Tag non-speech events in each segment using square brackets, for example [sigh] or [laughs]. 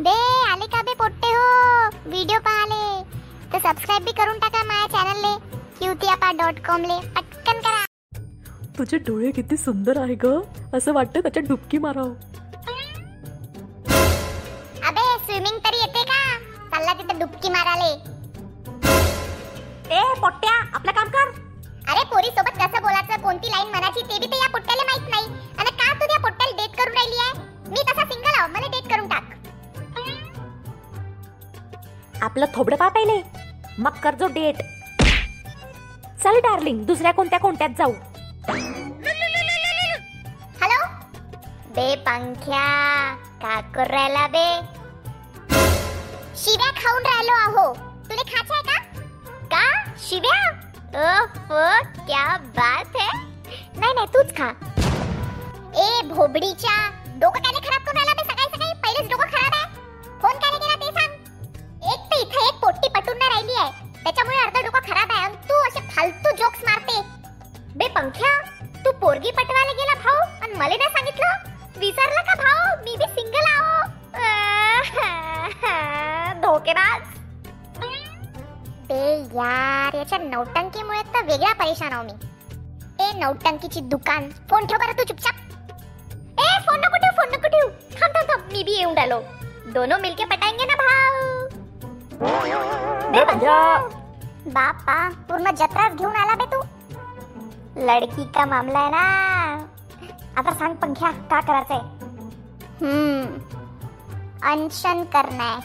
बे आले का बे पोट्टे हो? व्हिडिओ पाहाले. तर सबस्क्राईब बी करून टाका माझ्या चॅनलले क्यूतियापा डॉट कॉम ले. पटकन करा. तुझे डोळे किती सुंदर आहे ग. असं वाटतं त्याच्यात डुबकी माराव. अबे स्विमिंग तरी येते का? चालला तिथे डुबकी माराले. ए पोट्ट्या आपलं काम आपलं थोबडं पा पहिले मग कर जो डेट. चल डार्लिंग दुसऱ्या कोणत्या कोणत्यात जाऊ. हॅलो? बे पंख्या का करू राहिला बे. शिव्या खाऊन राहिलो आहो तुला खायचं आहे का? का? शिव्या? ओहो क्या बात है. नाही नाही तूच खा. ए भोबडीच्या डोकं काय त्याच्यामुळे अर्ध डोकं खराब आहे आणि तू असे फालतू जोक्स मारते. बे पंख्या तू पोरगी पटवायला गेला भाऊ आणि मला नाही सांगितलं? विसरला का भाऊ? मी बी सिंगल आहो. धोकेबाज. बे यार याच्या नौटंकीमुळे तर वेगळा परेशान आहो मी. ए नौटंकीची दुकान. फोन ठेव बरं तू चुपचाप. ए फोन नको ठेव फोन नको ठेव. थांब थांब थांब. मी बी येऊन राहिलो. दोनों मिलके पटाएंगे ना भाऊ. बापा पूर्ण जत्राच घेऊन आला बे तू. लड़की का मामला आहे ना? आता सांग पंख्या का करायचंय? हम्म. अनशन करणार.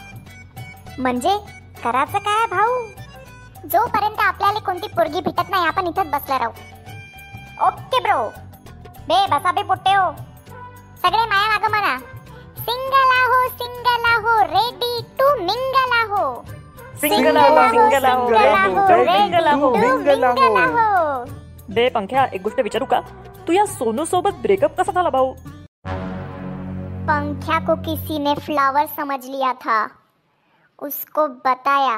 म्हणजे करायचं काय भाऊ? जोपर्यंत आपल्याला कोणती पोरगी भेटत नाही आपण इथंच बसला राहू. Okay bro. बे बसा बे पोट्टे हो. सगळे माया माग म्हणा सिंगल आहो सिंगल आहो रेडी टू मिंग बे पंख्या एक गोष्ट विचारू का तू या सोनू सोबत ब्रेकअप कसा झाला भाऊ पंख्या को किसी ने फ्लावर समझ लिया था उसको बताया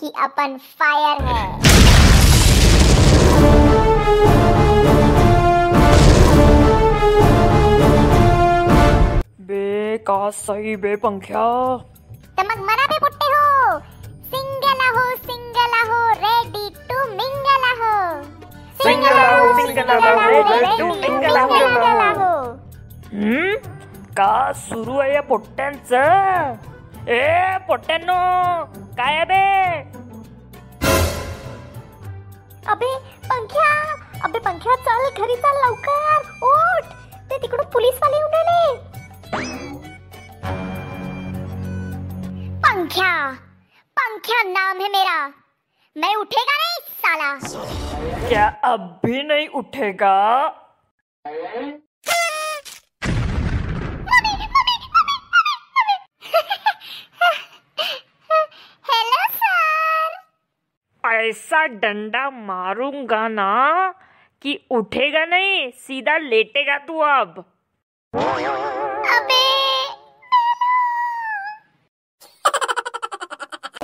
कि अपन फायर है बे का सही बे पंख्या तर मग मरा का सुरू आहे या पोट्ट्यांच ए पोट्ट्यांनो काय बे अबे पंख्या अबे पंख्या चल घरी चल लवकर उठ ते तिकडून पोलीस वाले येऊन आले पंख्या पंख्या नाम है मेरा। मैं उठेगा साला क्या अब भी नहीं उठेगा? [laughs] ऐसा डंडा मारूँगा ना कि उठेगा नहीं सीधा लेटेगा तू अबे।